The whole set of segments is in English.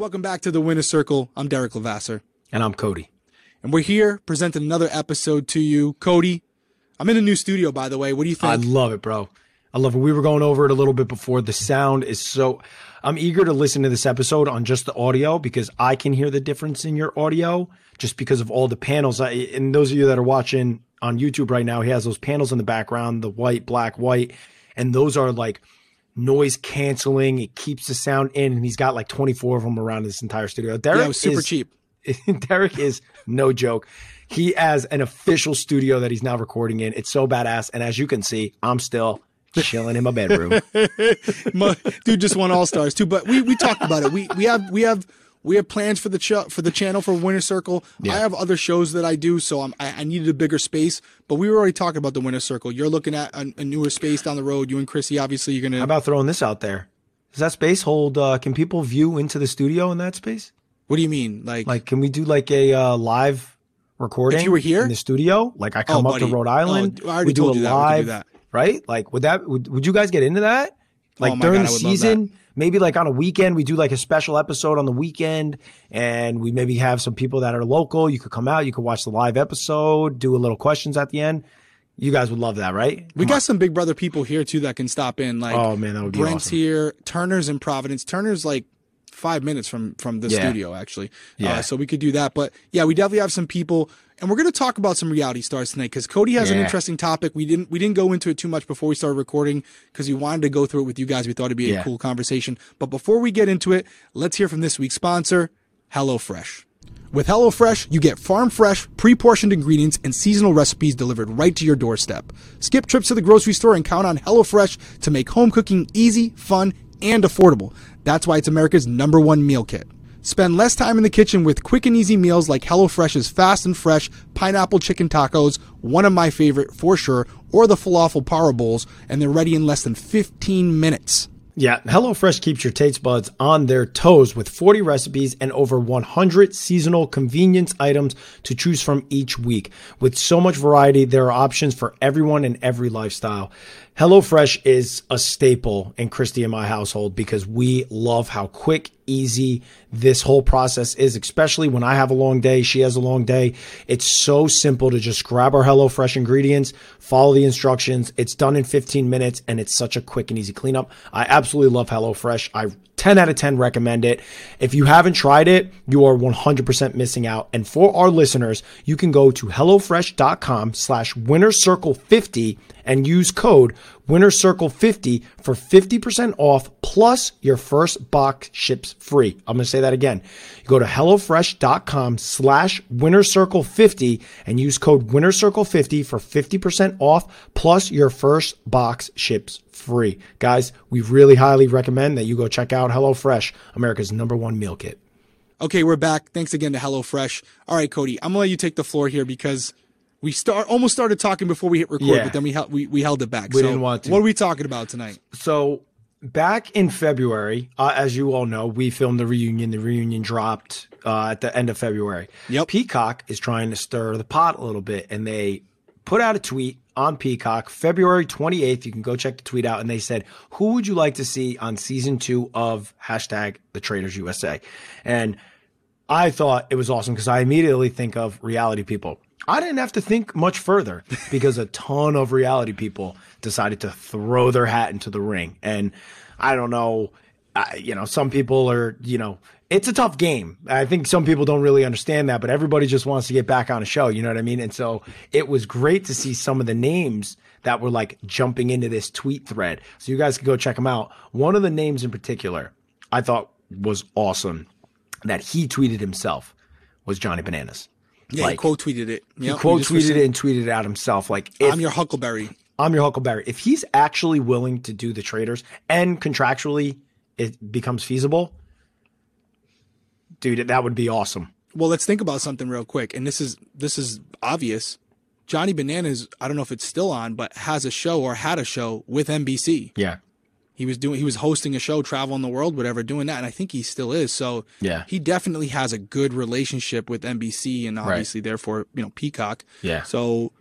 welcome back to the Winner Circle. I'm Derrick Levasseur. And I'm Cody. And we're here presenting another episode to you. Cody, I'm in a new studio, by the way. What do you think? I love it, bro. I love it. We were going over it a little bit before. The sound is so. I'm eager to listen to this episode on just the audio because I can hear the difference in your audio just because of all the panels. I, and those of you that are watching on YouTube right now, he has those panels in the background, the white, black, white, and those are like noise canceling. It keeps the sound in, and he's got like 24 of them around this entire studio. Derrick yeah, super is, cheap. Derrick is no joke. He has an official studio that he's now recording in. It's so badass. And as you can see, I'm still chilling in my bedroom. my, dude just won All Stars too. But we we talked about it. We we have we have we have plans for the ch- for the channel for Winner Circle. Yeah. I have other shows that I do, so I'm, I, I needed a bigger space. But we were already talking about the Winner Circle. You're looking at a, a newer space down the road. You and Chrissy, obviously, you're gonna. How about throwing this out there? Does that space hold? Uh, can people view into the studio in that space? What do you mean? Like, like can we do like a uh, live recording? If you were here in the studio, like I come oh, up to Rhode Island, oh, we do a live, that. right? Like, would that would, would you guys get into that? Like oh during God, the season, maybe like on a weekend, we do like a special episode on the weekend, and we maybe have some people that are local. You could come out, you could watch the live episode, do a little questions at the end. You guys would love that, right? We got some Big Brother people here too that can stop in. Like, oh man, that would be Brent's awesome. here, Turner's in Providence. Turner's like five minutes from from the Yeah. studio actually. Yeah. Uh, so we could do that. But yeah, we definitely have some people, and we're going to talk about some reality stars tonight because Cody has an interesting topic. We didn't we didn't go into it too much before we started recording because we wanted to go through it with you guys. We thought it'd be a cool conversation. But before we get into it, let's hear from this week's sponsor, HelloFresh. With HelloFresh, you get farm fresh, pre portioned ingredients and seasonal recipes delivered right to your doorstep. Skip trips to the grocery store and count on HelloFresh to make home cooking easy, fun, and affordable. That's why it's America's number one meal kit. Spend less time in the kitchen with quick and easy meals like HelloFresh's fast and fresh pineapple chicken tacos, one of my favorite for sure, or the falafel power bowls, and they're ready in less than 15 minutes. Yeah, HelloFresh keeps your taste buds on their toes with 40 recipes and over 100 seasonal convenience items to choose from each week. With so much variety, there are options for everyone and every lifestyle. HelloFresh is a staple in Christy and my household because we love how quick, easy this whole process is, especially when I have a long day, she has a long day. It's so simple to just grab our HelloFresh ingredients, follow the instructions. It's done in 15 minutes and it's such a quick and easy cleanup. I absolutely love HelloFresh. I 10 out of 10 recommend it. If you haven't tried it, you are 100% missing out. And for our listeners, you can go to HelloFresh.com slash winnercircle50 and use code winnercircle50 for 50% off plus your first box ships free. I'm going to say that again. You go to HelloFresh.com slash winnercircle50 and use code winnercircle50 for 50% off plus your first box ships free. Guys, we really highly recommend that you go check out HelloFresh, America's number one meal kit. Okay, we're back. Thanks again to HelloFresh. All right, Cody, I'm gonna let you take the floor here because we start almost started talking before we hit record, Yeah. but then we held we, we held it back. We So didn't want to. What are we talking about tonight? So back in February, uh, as you all know, we filmed the reunion. The reunion dropped uh, at the end of February. Yep. Peacock is trying to stir the pot a little bit, and they put out a tweet on Peacock February 28th. You can go check the tweet out, and they said, "Who would you like to see on season two of hashtag The Traitors USA?" And I thought it was awesome because I immediately think of reality people. I didn't have to think much further because a ton of reality people decided to throw their hat into the ring. And I don't know, I, you know, some people are, you know, it's a tough game. I think some people don't really understand that, but everybody just wants to get back on a show. You know what I mean? And so it was great to see some of the names that were like jumping into this tweet thread. So you guys can go check them out. One of the names in particular I thought was awesome that he tweeted himself was Johnny Bananas. Yeah, Like, he quote tweeted it. He quote tweeted it and tweeted it out himself. Like, if I'm your Huckleberry. I'm your Huckleberry, if he's actually willing to do the traitors and contractually it becomes feasible, dude, that would be awesome. Well, let's think about something real quick, and this is this is obvious. Johnny Bananas, I don't know if it's still on, but has a show or had a show with NBC. Yeah. He was doing he was hosting a show, traveling the world, whatever, doing that, and I think he still is. So Yeah. he definitely has a good relationship with NBC and obviously therefore, you know, Peacock. Yeah. So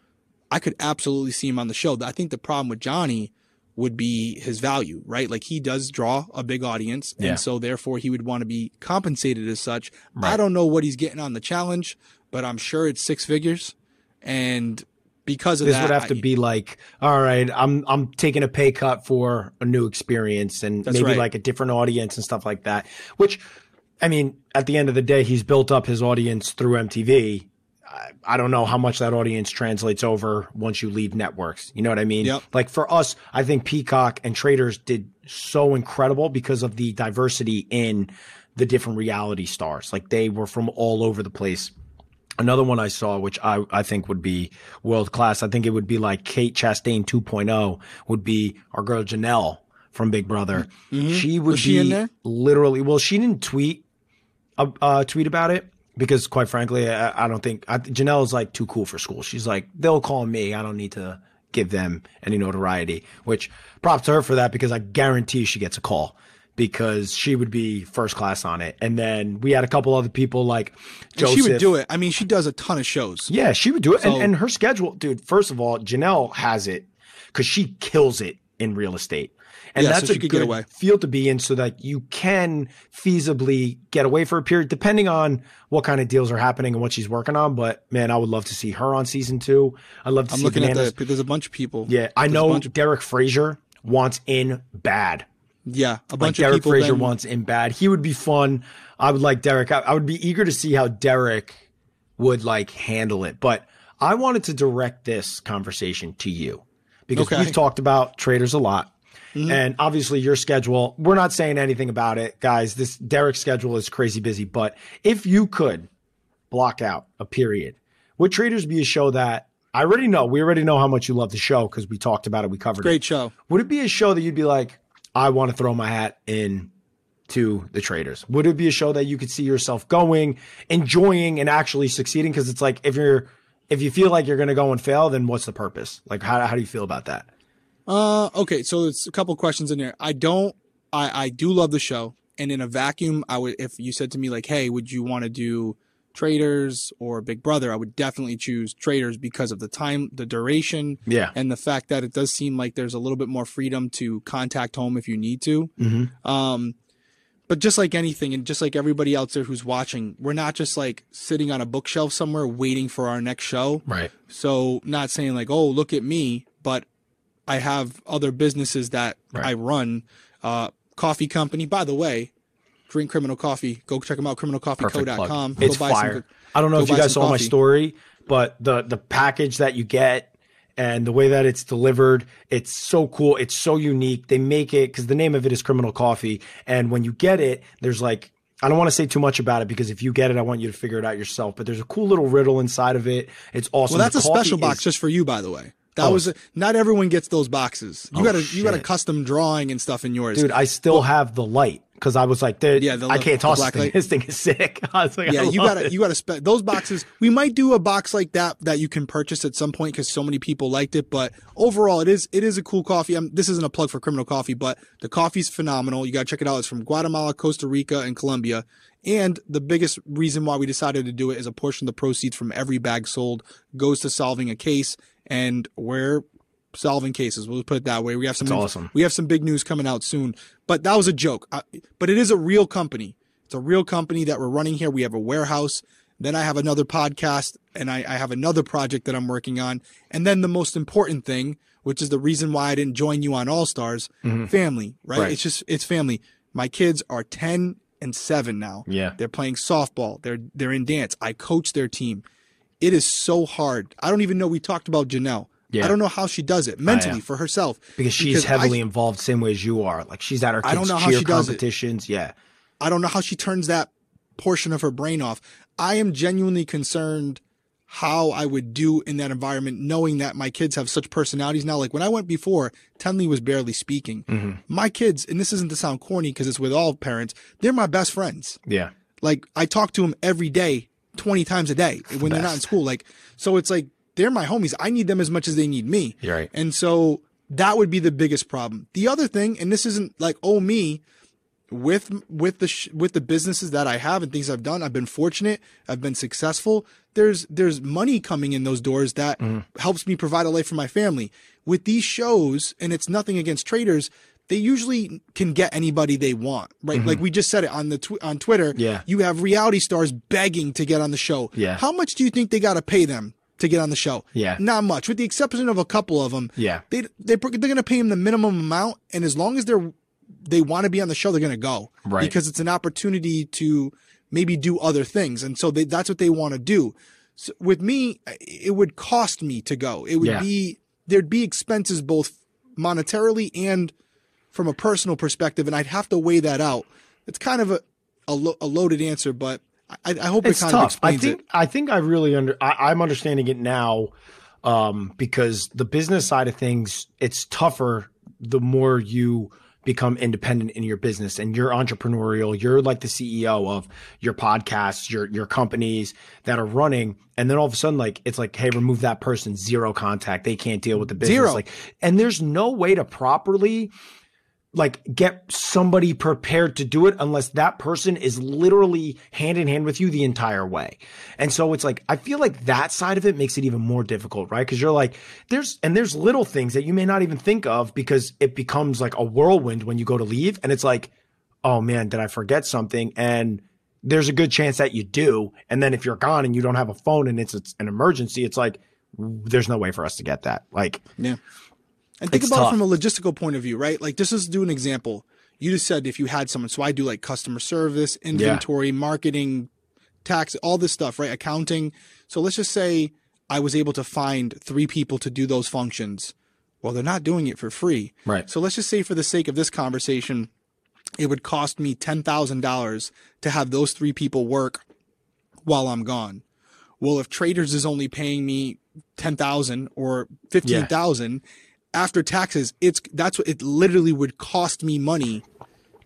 I could absolutely see him on the show. I think the problem with Johnny would be his value, right? Like he does draw a big audience. Yeah. And so therefore he would want to be compensated as such. I don't know what he's getting on the challenge, but I'm sure it's six figures. And because of This that, would have to I- be like, all right, I'm I'm taking a pay cut for a new experience and maybe right. like a different audience and stuff like that. Which, I mean, at the end of the day, he's built up his audience through MTV. I, I don't know how much that audience translates over once you leave networks. You know what I mean? Yep. Like for us, I think Peacock and Traitors did so incredible because of the diversity in the different reality stars. Like they were from all over the place. Another one I saw, which I, I think would be world class. I think it would be like Kate Chastain 2.0 would be our girl Janelle from Big Brother. She would Mm-hmm. Was she be there? literally, well, she didn't tweet, uh, uh, tweet about it because quite frankly, I, I don't think I, Janelle is like too cool for school. She's like, they'll call me. I don't need to give them any notoriety, which props to her for that because I guarantee she gets a call because she would be first class on it. And then we had a couple other people like and Joseph. she would do it. I mean, she does a ton of shows. Yeah, she would do it. So- and, and her schedule, dude, first of all, Janelle has it because she kills it in real estate. And Yeah, so that's a good away. field to be in so that you can feasibly get away for a period, depending on what kind of deals are happening and what she's working on. But man, I would love to see her on season two. I'd love to I'm see looking Bananas. at the, there's a bunch of people. yeah, I There's know Derek Frazier wants in bad. Yeah, a Like bunch of Derek people. Frazier then- wants in bad. He would be fun. I would like Derek. I, I would be eager to see how Derek would like handle it. But I wanted to direct this conversation to you because Okay. Mm-hmm. we've talked about traitors a lot. And obviously your schedule, we're not saying anything about it, guys. This Derrick's schedule is crazy busy, but if you could block out a period, would traitors be a show that I already know, we already know how much you love the show because we talked about it. We covered it. Great show. Would it be a show that you'd be like, I want to throw my hat in to the traitors? Would it be a show that you could see yourself going, enjoying, and actually succeeding? Because it's like if you're if you feel like you're going to go and fail, then what's the purpose? Like, how how do you feel about that? Uh, okay, so it's a couple questions in there. I don't, I, I do love the show, and in a vacuum, I would, if you said to me like, "Hey, would you want to do Traitors or Big Brother?" I would definitely choose Traitors because of the time, the duration, Yeah. and the fact that it does seem like there's a little bit more freedom to contact home if you need to. Mm-hmm. Um, but just like anything, and just like everybody else there who's watching, we're not just like sitting on a bookshelf somewhere waiting for our next show. Right. So not saying like, oh, look at me, but I have other businesses that Right. I run. Uh, coffee company, by the way, drink criminal coffee. Go check them out, criminalcoffeeco.com. It's go buy fire. Some, I don't know if you guys some saw my story, but the the package that you get and the way that it's delivered, it's so cool. It's so unique. They make it because the name of it is Criminal Coffee, and when you get it, there's like. I don't want to say too much about it because if you get it, I want you to figure it out yourself. But there's a cool little riddle inside of it. It's awesome. Well, that's The a special coffee box is- just for you, by the way. That Oh. was a, not everyone gets those boxes. You Oh, got a you got a custom drawing and stuff in yours, dude. I still have the light because I was like, Yeah, I can't toss this thing. This thing is sick. I was like, yeah, you gotta it. you gotta spe- those boxes. We might do a box like that that you can purchase at some point because so many people liked it. But overall, it is it is a cool coffee. i this isn't a plug for Criminal Coffee, but the coffee's phenomenal. You gotta check it out. It's from Guatemala, Costa Rica, and Colombia. And the biggest reason why we decided to do it is a portion of the proceeds from every bag sold goes to solving a case, and we're solving cases. We'll put it that way. We have some That's awesome. we have some big news coming out soon. But that was a joke. Uh, but it is a real company. It's a real company that we're running here. We have a warehouse. Then I have another podcast and I, I have another project that I'm working on. And then the most important thing, which is the reason why I didn't join you on All Stars, family, right? Right. It's just, it's family. My kids are 10 and seven now. Yeah. They're playing softball. They're, they're in dance. I coach their team. It is so hard. I don't even know. We talked about Janelle. Yeah. I don't know how she does it mentally yeah. for herself because she's I- heavily involved, same way as you are. Like she's at her I don't kids' know how she does it. competitions. Yeah, I don't know how she turns that portion of her brain off. I am genuinely concerned how I would do in that environment, knowing that my kids have such personalities now. Like when I went before, Tenley was barely speaking. Mm-hmm. My kids, and this isn't to sound corny because it's with all parents, they're my best friends. yeah. Like I talk to them every day, 20 times a day when they're not in school. Like, so it's like, they're my homies. I need them as much as they need me. You're right. And so that would be the biggest problem. The other thing, and this isn't like, oh, me, with with the sh- with the businesses that I have and things I've done, I've been fortunate. I've been successful. There's there's money coming in those doors that mm-hmm. helps me provide a life for my family. With these shows, and it's nothing against traitors, they usually can get anybody they want, right? Mm-hmm. Like we just said it on the tw- on Twitter. Yeah. you have reality stars begging to get on the show. Yeah. how much do you think they got to pay them to get on the show? Yeah. not much, with the exception of a couple of them. Yeah. they they they're going to pay him the minimum amount, and as long as they're they want to be on the show, they're going to go, Right. Because it's an opportunity to maybe do other things, and so they, that's what they want to do. So with me, it would cost me to go. It would Yeah. be there'd be expenses both monetarily and from a personal perspective, and I'd have to weigh that out. It's kind of a a, lo- a loaded answer, but I, I hope it's it kind of tough. I think it. I think I really under I, I'm understanding it now um, because the business side of things it's tougher the more you become independent in your business and you're entrepreneurial. You're like the CEO of your podcasts, your your companies that are running, and then all of a sudden, like it's like, hey, remove that person, zero contact. They can't deal with the business. Zero. Like, and there's no way to properly like get somebody prepared to do it unless that person is literally hand in hand with you the entire way. And so it's like I feel like that side of it makes it even more difficult, right? Cuz you're like there's and there's little things that you may not even think of because it becomes like a whirlwind when you go to leave and it's like oh man, did I forget something? And there's a good chance that you do. And then if you're gone and you don't have a phone and it's, it's an emergency, it's like there's no way for us to get that. Like Yeah. And think It's about tough. it from a logistical point of view, right? Like just as do an example. You just said if you had someone, so I do like customer service, inventory, marketing, tax, all this stuff, right? Accounting. So let's just say I was able to find three people to do those functions. Well, they're not doing it for free. Right. So let's just say for the sake of this conversation, it would cost me $10,000 to have those three people work while I'm gone. Well, if traitors is only paying me 10,000 or 15,000 after taxes, it's that's what it literally would cost me money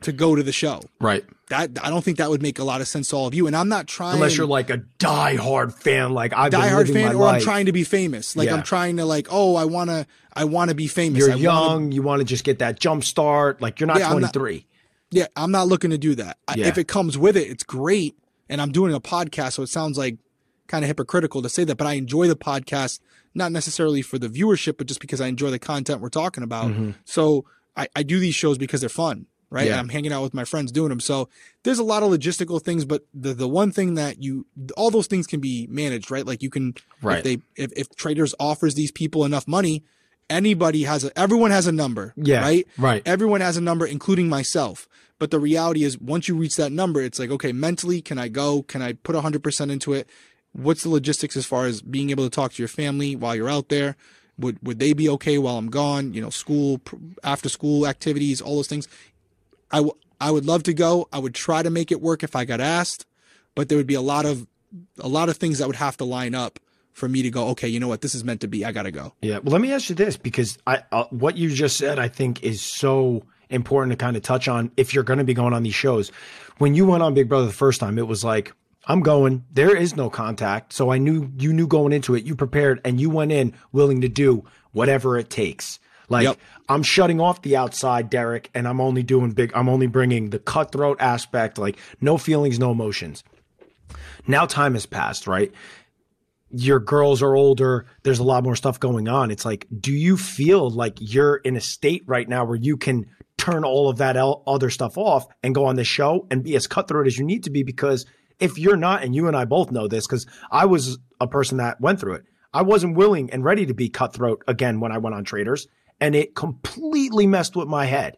to go to the show. right. That I don't think that would make a lot of sense to all of you. And I'm not trying Unless you're like a diehard fan, like I've been diehard fan or I'm trying to be famous. Like Yeah. I'm trying to like, oh, I wanna I wanna be famous. You're I wanna- young, you want to just get that jump start. Like you're not Yeah, I'm not- 23. Yeah, I'm not looking to do that. I- If it comes with it, it's great. And I'm doing a podcast, so it sounds like kind of hypocritical to say that, but I enjoy the podcast, not necessarily for the viewership, but just because I enjoy the content we're talking about. So I, I do these shows because they're fun, right? Mm-hmm. Yeah. I'm hanging out with my friends doing them. So there's a lot of logistical things, but the, the one thing that you, all those things can be managed, right? Like you can, Right. if they, if, if traitors offers these people enough money, anybody has a, everyone has a number, Yeah, right? right. Everyone has a number, including myself. But the reality is, once you reach that number, it's like, okay, mentally, can I go? Can I put 100% into it? What's the logistics as far as being able to talk to your family while you're out there? Would would they be okay while I'm gone? You know, school, after school activities, all those things. I, w- I would love to go. I would try to make it work if I got asked, but there would be a lot of a lot of things that would have to line up for me to go. Okay, you know what? This is meant to be. I gotta go. Yeah. Well, let me ask you this because I uh, what you just said I think is so important to kind of touch on if you're going to be going on these shows. When you went on Big Brother the first time, it was like I'm going. There is no contact, so I knew you knew going into it. You prepared and you went in willing to do whatever it takes. Like Yep. I'm shutting off the outside, Derrick, and I'm only doing big. I'm only bringing the cutthroat aspect, like no feelings, no emotions. Now time has passed, right? your girls are older there's a lot more stuff going on it's like do you feel like you're in a state right now where you can turn all of that other stuff off and go on the show and be as cutthroat as you need to be because if you're not and you and I both know this cuz I was a person that went through it I wasn't willing and ready to be cutthroat again when I went on traitors and it completely messed with my head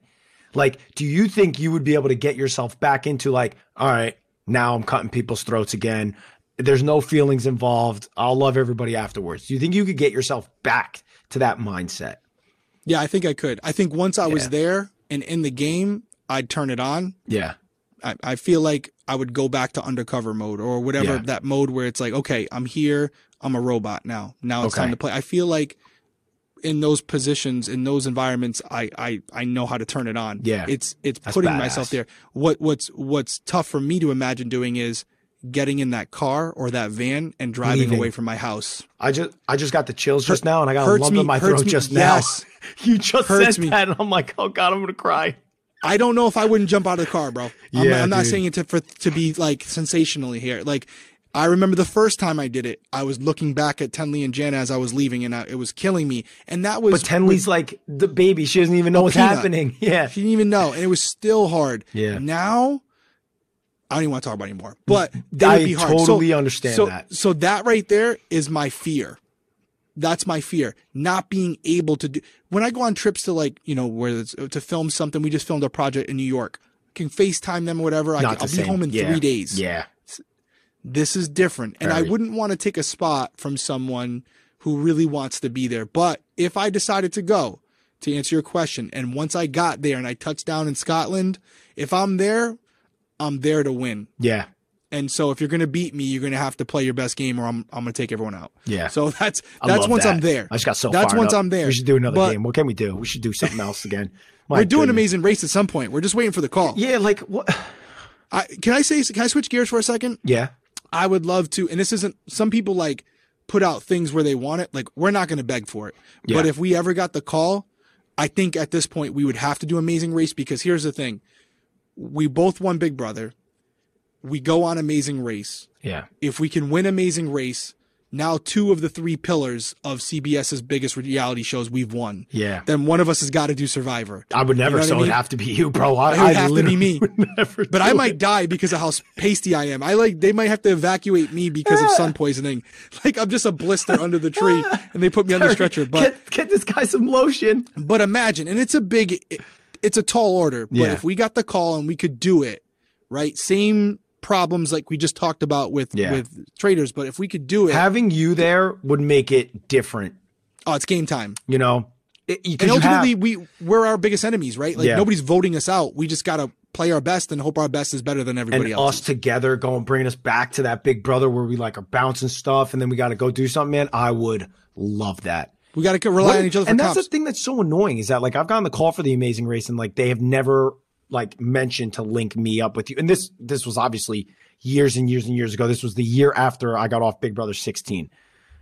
like do you think you would be able to get yourself back into like all right now I'm cutting people's throats again there's no feelings involved. I'll love everybody afterwards. Do you think you could get yourself back to that mindset? Yeah, I think I could. I think once I was there and in the game, I'd turn it on. Yeah. I, I feel like I would go back to undercover mode or whatever Yeah. that mode where it's like, okay, I'm here. I'm a robot now. Now it's Okay. time to play. I feel like in those positions, in those environments, I, I, I know how to turn it on. Yeah. It's, it's That's putting badass. myself there. What, what's, what's tough for me to imagine doing is getting in that car or that van and driving Leaving. away from my house. I just I just got the chills just now and I got a lump me- in my throat me- just now. you just Hurts said me. that and I'm like, oh God, I'm gonna cry. I don't know if I wouldn't jump out of the car, bro. I'm, Yeah, I'm not dude. saying it to for to be like sensationally here. Like I remember the first time I did it, I was looking back at Tenley and Jana as I was leaving, and I, it was killing me. And that was But Tenley's like the baby. She doesn't even know what's peanut. happening. Yeah. She didn't even know, and it was still hard. Yeah. Now, I don't even want to talk about it anymore. But that I would be hard. totally so, understand so, that. So that right there is my fear. That's my fear. Not being able to do when I go on trips to like you know where it's, to film something. We just filmed a project in New York. I can FaceTime them or whatever. I can, i'll be home in Yeah. three days. Yeah. This is different, and I wouldn't want to take a spot from someone who really wants to be there. But if I decided to go, to answer your question, and once I got there and I touched down in Scotland, if I'm there, I'm there to win. Yeah. And so if you're going to beat me, you're going to have to play your best game, or I'm I'm going to take everyone out. Yeah. So that's that's once that. I'm there. I just got so That's once up. I'm there. We should do another But game. What can we do? We should do something else again. My We're doing. Amazing Race at some point. We're just waiting for the call. Yeah, like what? I, can I say? Can I switch gears for a second? Yeah. I would love to, and this isn't, some people like put out things where they want it. Like, we're not going to beg for it. Yeah. But if we ever got the call, I think at this point we would have to do Amazing Race because here's the thing. We both won Big Brother. We go on Amazing Race. Yeah. If we can win Amazing Race, now two of the three pillars of CBS's biggest reality shows we've won. Yeah. Then one of us has got to do Survivor. I would never. know what I so mean? it'd have to be you, bro. I, It would I have to be me. But I might it. die because of how pasty I am. I like they might have to evacuate me because of sun poisoning. Like I'm just a blister under the tree, and they put me on the stretcher. But get, get this guy some lotion. but imagine, and it's a big, it- it's a tall order. But Yeah. if we got the call and we could do it, right? Same problems like we just talked about with Yeah. with traitors. But if we could do it, Having you there would make it different. oh, it's game time. You know, It- And you have- ultimately, we we're our biggest enemies, right? Like Yeah. nobody's voting us out. We just gotta play our best and hope our best is better than everybody and else. us together going bringing us back to that big brother where we like are bouncing stuff and then we got to go do something man i would love that We gotta rely on each other for and that's cops. the thing that's so annoying is that like i've gotten the call for the amazing race and like they have never like mentioned to link me up with you and this this was obviously years and years and years ago this was the year after i got off big brother 16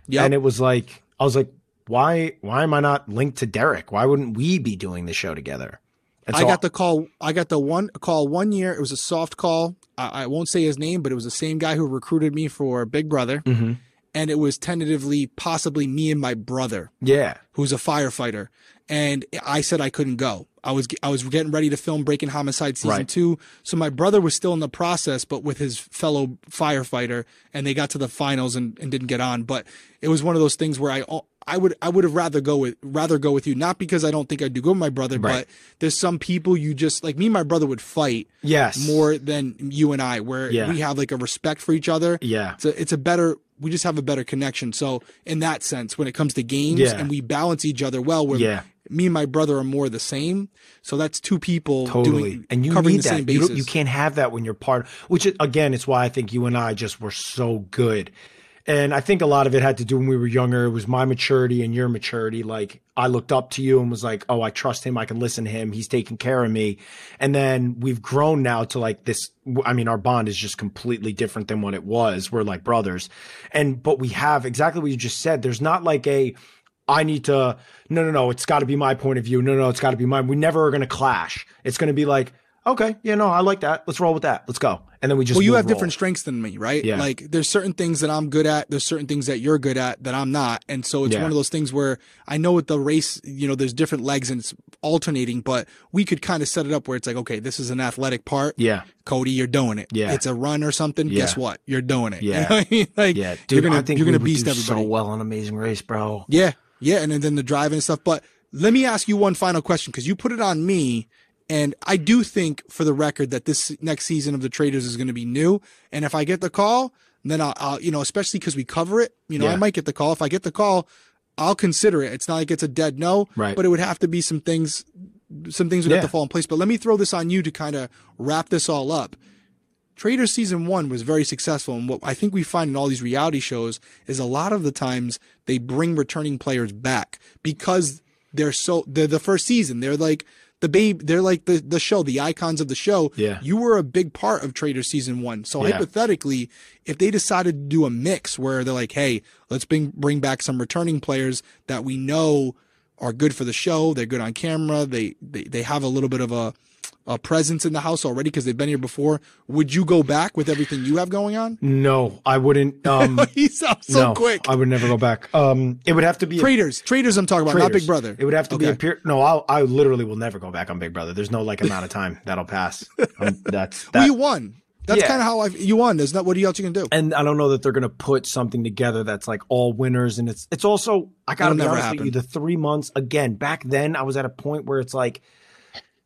Yeah. and it was like i was like why why am i not linked to derrick why wouldn't we be doing the show together and I got the call. I got the one call one year. It was a soft call. I, I won't say his name, but it was the same guy who recruited me for Big Brother, Mhm. And it was tentatively possibly me and my brother, yeah who's a firefighter. And I said I couldn't go. I was I was getting ready to film Breaking Homicide season Right. two, so my brother was still in the process, but with his fellow firefighter, and they got to the finals and, and didn't get on. But it was one of those things where I I would I would have rather go with rather go with you, not because I don't think I'd do good with my brother, Right. but there's some people you just like me and my brother would fight yes more than you and I, where Yeah. we have like a respect for each other. yeah It's a, it's a better, we just have a better connection. So in that sense, when it comes to games Yeah. and we balance each other well, where Yeah. me and my brother are more the same. So that's two people totally doing, and you covering need the same that you, bases. don't- you can't have that when you're part which is, again it's why i think you and i just were so good and i think a lot of it had to do when we were younger it was my maturity and your maturity. Like i looked up to you and was like oh i trust him. I can listen to him. He's taking care of me. And then we've grown now to like this i mean our bond is just completely different than what it was. We're like brothers. And but we have exactly what you just said there's not like a I need to, no, no, no, it's got to be my point of view. No, no, it's got to be mine. We never are going to clash. It's going to be like, okay, yeah, no, I like that. Let's roll with that. Let's go. And then we just, well, you have roll. different strengths than me, right? Yeah. Like there's certain things that I'm good at. There's certain things that you're good at that I'm not. And so it's Yeah. one of those things where I know with the race, you know, there's different legs and it's alternating, but we could kind of set it up where it's like, okay, this is an athletic part. Yeah. Cody, you're doing it. Yeah. It's a run or something. Yeah. Guess what? You're doing it. Yeah. You know I mean? Like, yeah. Dude, you're gonna, I think you're gonna we beast everybody. so well on Amazing Race, bro. Yeah, yeah, and then the driving and stuff. But let me ask you one final question because you put it on me, and I do think, for the record, that this next season of the Traitors is going to be new. And if I get the call, then I'll, I'll you know, especially because we cover it, you know, I might get the call. If I get the call, I'll consider it. It's not like it's a dead no, Right. But it would have to be some things, some things would Yeah. have to fall in place. But let me throw this on you to kind of wrap this all up. Traitor season one was very successful. And what I think we find in all these reality shows is a lot of the times they bring returning players back because they're so, they're the first season. They're like the babe, they're like the, the show, the icons of the show. Yeah. You were a big part of Traitor season one. So Yeah. hypothetically, if they decided to do a mix where they're like, Hey, let's bring, bring back some returning players that we know are good for the show. They're good on camera. They, they, they have a little bit of a, a presence in the house already because they've been here before. Would you go back with everything you have going on? No, I wouldn't. Um, he sounds so no, quick. I would never go back. Um, it would have to be a- Traitors, traitors. I'm talking about, not Big Brother. It would have to be a peer. No, I'll, I literally will never go back on Big Brother. There's no like amount of time that'll pass. Um, that's Well, you won. That's Yeah. kind of how I. You won. There's not. What else you can do? and I don't know that they're gonna put something together that's like all winners. And it's it's also I gotta That'll be never honest with you. The three months again. Back then, I was at a point where it's like,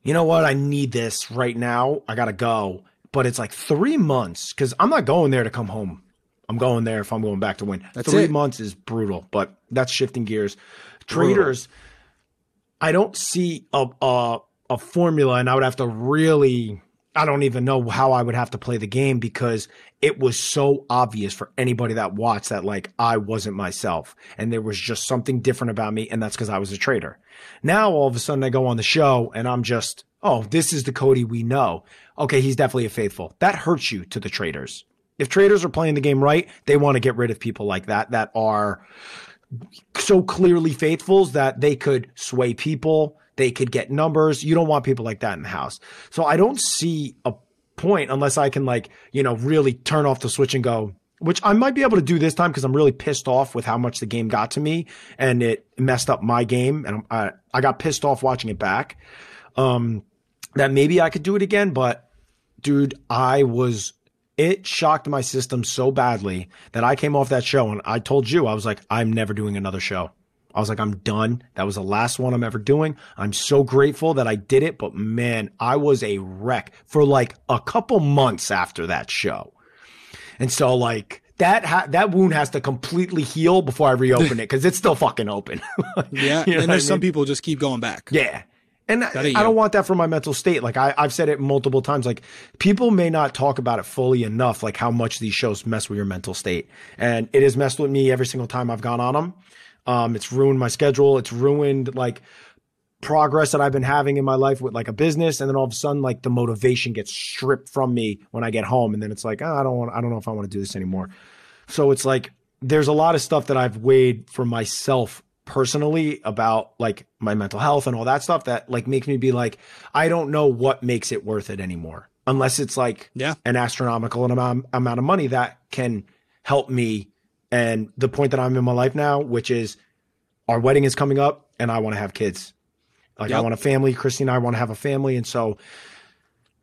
you know what? I need this right now. I gotta go. But it's like three months because I'm not going there to come home. I'm going there if I'm going back to win. That's three it. months is brutal, but that's shifting gears. Traitors. I don't see a, a a formula, and I would have to really. I don't even know how I would have to play the game because it was so obvious for anybody that watched that like I wasn't myself, and there was just something different about me, and that's because I was a traitor. Now all of a sudden I go on the show and I'm just, oh, this is the Cody we know. Okay, he's definitely a faithful. That hurts you to the traitors. If traitors are playing the game right, they want to get rid of people like that that are so clearly faithfuls that they could sway people, they could get numbers. You don't want people like that in the house. So I don't see a point unless I can like, you know, really turn off the switch and go, which I might be able to do this time because I'm really pissed off with how much the game got to me and it messed up my game and I I got pissed off watching it back. Um that maybe I could do it again, but dude, I was it shocked my system so badly that I came off that show and I told you I was like I'm never doing another show. I was like I'm done. That was the last one I'm ever doing. I'm so grateful that I did it, but man, I was a wreck for like a couple months after that show. And so like that ha- that wound has to completely heal before I reopen it cuz it's still fucking open. Yeah, You know and there's I some people just keep going back. Yeah. And I, I don't want that for my mental state. Like I, I've said it multiple times. Like people may not talk about it fully enough, like how much these shows mess with your mental state. And it has messed with me every single time I've gone on them. Um, it's ruined my schedule. It's ruined like progress that I've been having in my life with like a business. And then all of a sudden, like the motivation gets stripped from me when I get home. And then it's like, oh, I don't want, I don't know if I want to do this anymore. So it's like there's a lot of stuff that I've weighed for myself personally about like my mental health and all that stuff that like makes me be like, I don't know what makes it worth it anymore. Unless it's like Yeah. an astronomical amount, amount of money that can help me. And the point that I'm in my life now, which is our wedding is coming up and I want to have kids. Like I want a family. Christy and I want to have a family. And so,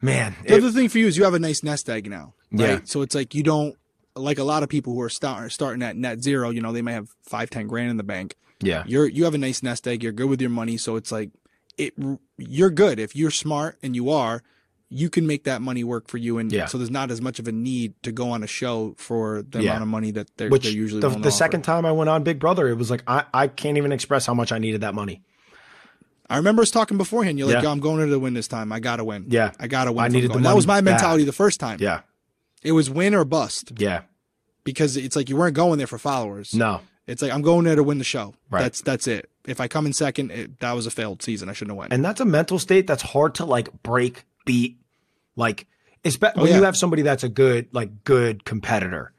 man, The it- other thing for you is you have a nice nest egg now, right? Yeah. So it's like you don't like a lot of people who are start, starting at net zero. You know, they may have five, ten grand in the bank. yeah, You're you have a nice nest egg. You're good with your money, so it's like it. You're good if you're smart and you are. You can make that money work for you, and Yeah. so there's not as much of a need to go on a show for the Yeah. amount of money that they're, which they're usually the, the second time I went on Big Brother, it was like I, I can't even express how much I needed that money. I remember us talking beforehand. You're like, Yeah. Yo, I'm going in to win this time. I gotta win. Yeah. I gotta win. I needed the going." That was my mentality the first time. Yeah, It was win or bust yeah, because it's like you weren't going there for followers. no, It's like I'm going there to win the show. Right. That's that's it. If I come in second, it, that was a failed season. I shouldn't have went. and that's a mental state that's hard to like break, beat, like especially oh, when Oh, yeah. you have somebody that's a good, like good competitor.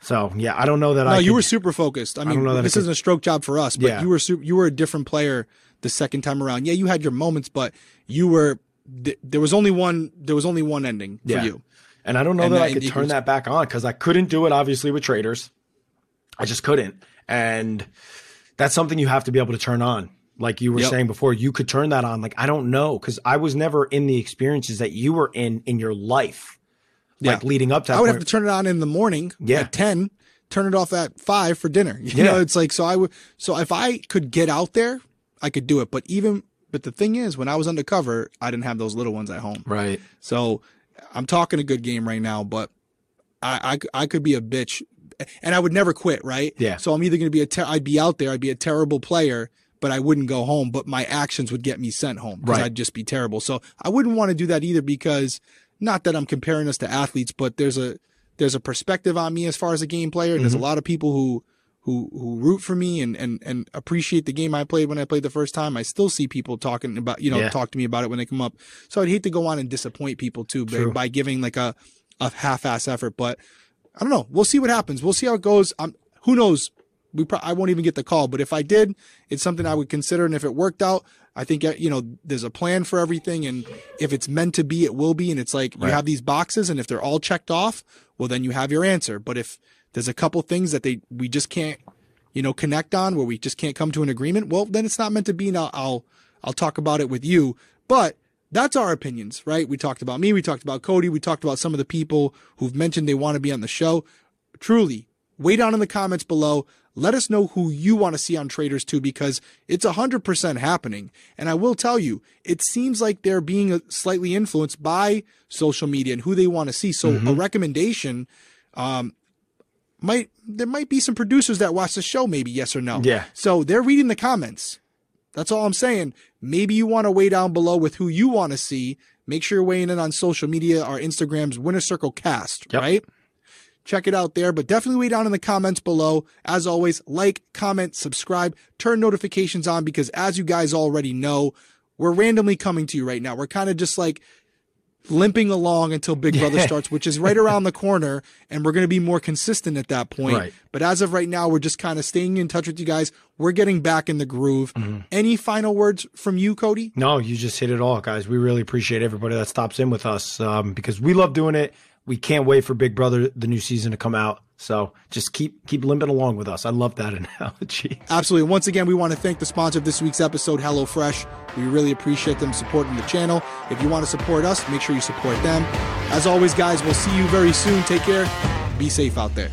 So yeah, I don't know that I no, I. you could- were super focused. I mean, I this could- isn't a stroke job for us, but Yeah. you were you were a different player the second time around. Yeah, you had your moments, but you were th- there was only one there was only one ending for Yeah. you. And I don't know And that that- I could turn was- that back on because I couldn't do it obviously with traitors. I just couldn't. And that's something you have to be able to turn on. Like you were Yep. saying before, you could turn that on. Like, I don't know. Cause I was never in the experiences that you were in in your life. Like Yeah. leading up to that I would point. have to turn it on in the morning Yeah. at 10, turn it off at 5 for dinner. You Yeah. know, it's like so I would so if I could get out there, I could do it. But even but the thing is when I was undercover, I didn't have those little ones at home. right. So I'm talking a good game right now, but I, I, I could be a bitch and I would never quit, right? Yeah. So I'm either going to be a, ter- I'd be out there, I'd be a terrible player, but I wouldn't go home, but my actions would get me sent home because Right. I'd just be terrible. So I wouldn't want to do that either because not that I'm comparing us to athletes, but there's a, there's a perspective on me as far as a game player. And there's a lot of people who, who, who root for me and, and, and appreciate the game I played when I played the first time. I still see people talking about, you know, Yeah. talk to me about it when they come up. So I'd hate to go on and disappoint people too by, by giving like a, a half-ass effort, but I don't know. We'll see what happens. We'll see how it goes. Um, who knows? We pro- I won't even get the call, but if I did, it's something I would consider. And if it worked out, I think uh, you know there's a plan for everything, and if it's meant to be, it will be. And it's like you have these boxes, and if they're all checked off, well, then you have your answer. But if there's a couple things that they we just can't, you know, connect on, where we just can't come to an agreement, well, then it's not meant to be. And I'll I'll, I'll talk about it with you. But that's our opinions, right? We talked about me, we talked about Cody, we talked about some of the people who've mentioned they want to be on the show. Truly, way down in the comments below. Let us know who you want to see on Traitors 2 because it's 100% happening. And I will tell you, it seems like they're being uh, slightly influenced by social media and who they want to see. So a recommendation, um, might, there might be some producers that watch the show, maybe yes or no. Yeah. So they're reading the comments. That's all I'm saying. Maybe you want to weigh down below with who you want to see. Make sure you're weighing in on social media. Our Instagram's Winner Circle Cast, Yep. right? Check it out there, but definitely weigh down in the comments below. As always, like, comment, subscribe, turn notifications on because as you guys already know, we're randomly coming to you right now. We're kind of just like limping along until Big Brother starts, which is right around the corner, and we're going to be more consistent at that point. Right. But as of right now, we're just kind of staying in touch with you guys. We're getting back in the groove. Any final words from you, Cody? No, you just hit it all, guys. We really appreciate everybody that stops in with us um, because we love doing it. We can't wait for Big Brother, the new season, to come out. So just keep keep limping along with us. I love that analogy. Absolutely. Once again, we want to thank the sponsor of this week's episode, HelloFresh. We really appreciate them supporting the channel. If you want to support us, make sure you support them. As always, guys, we'll see you very soon. Take care. Be safe out there.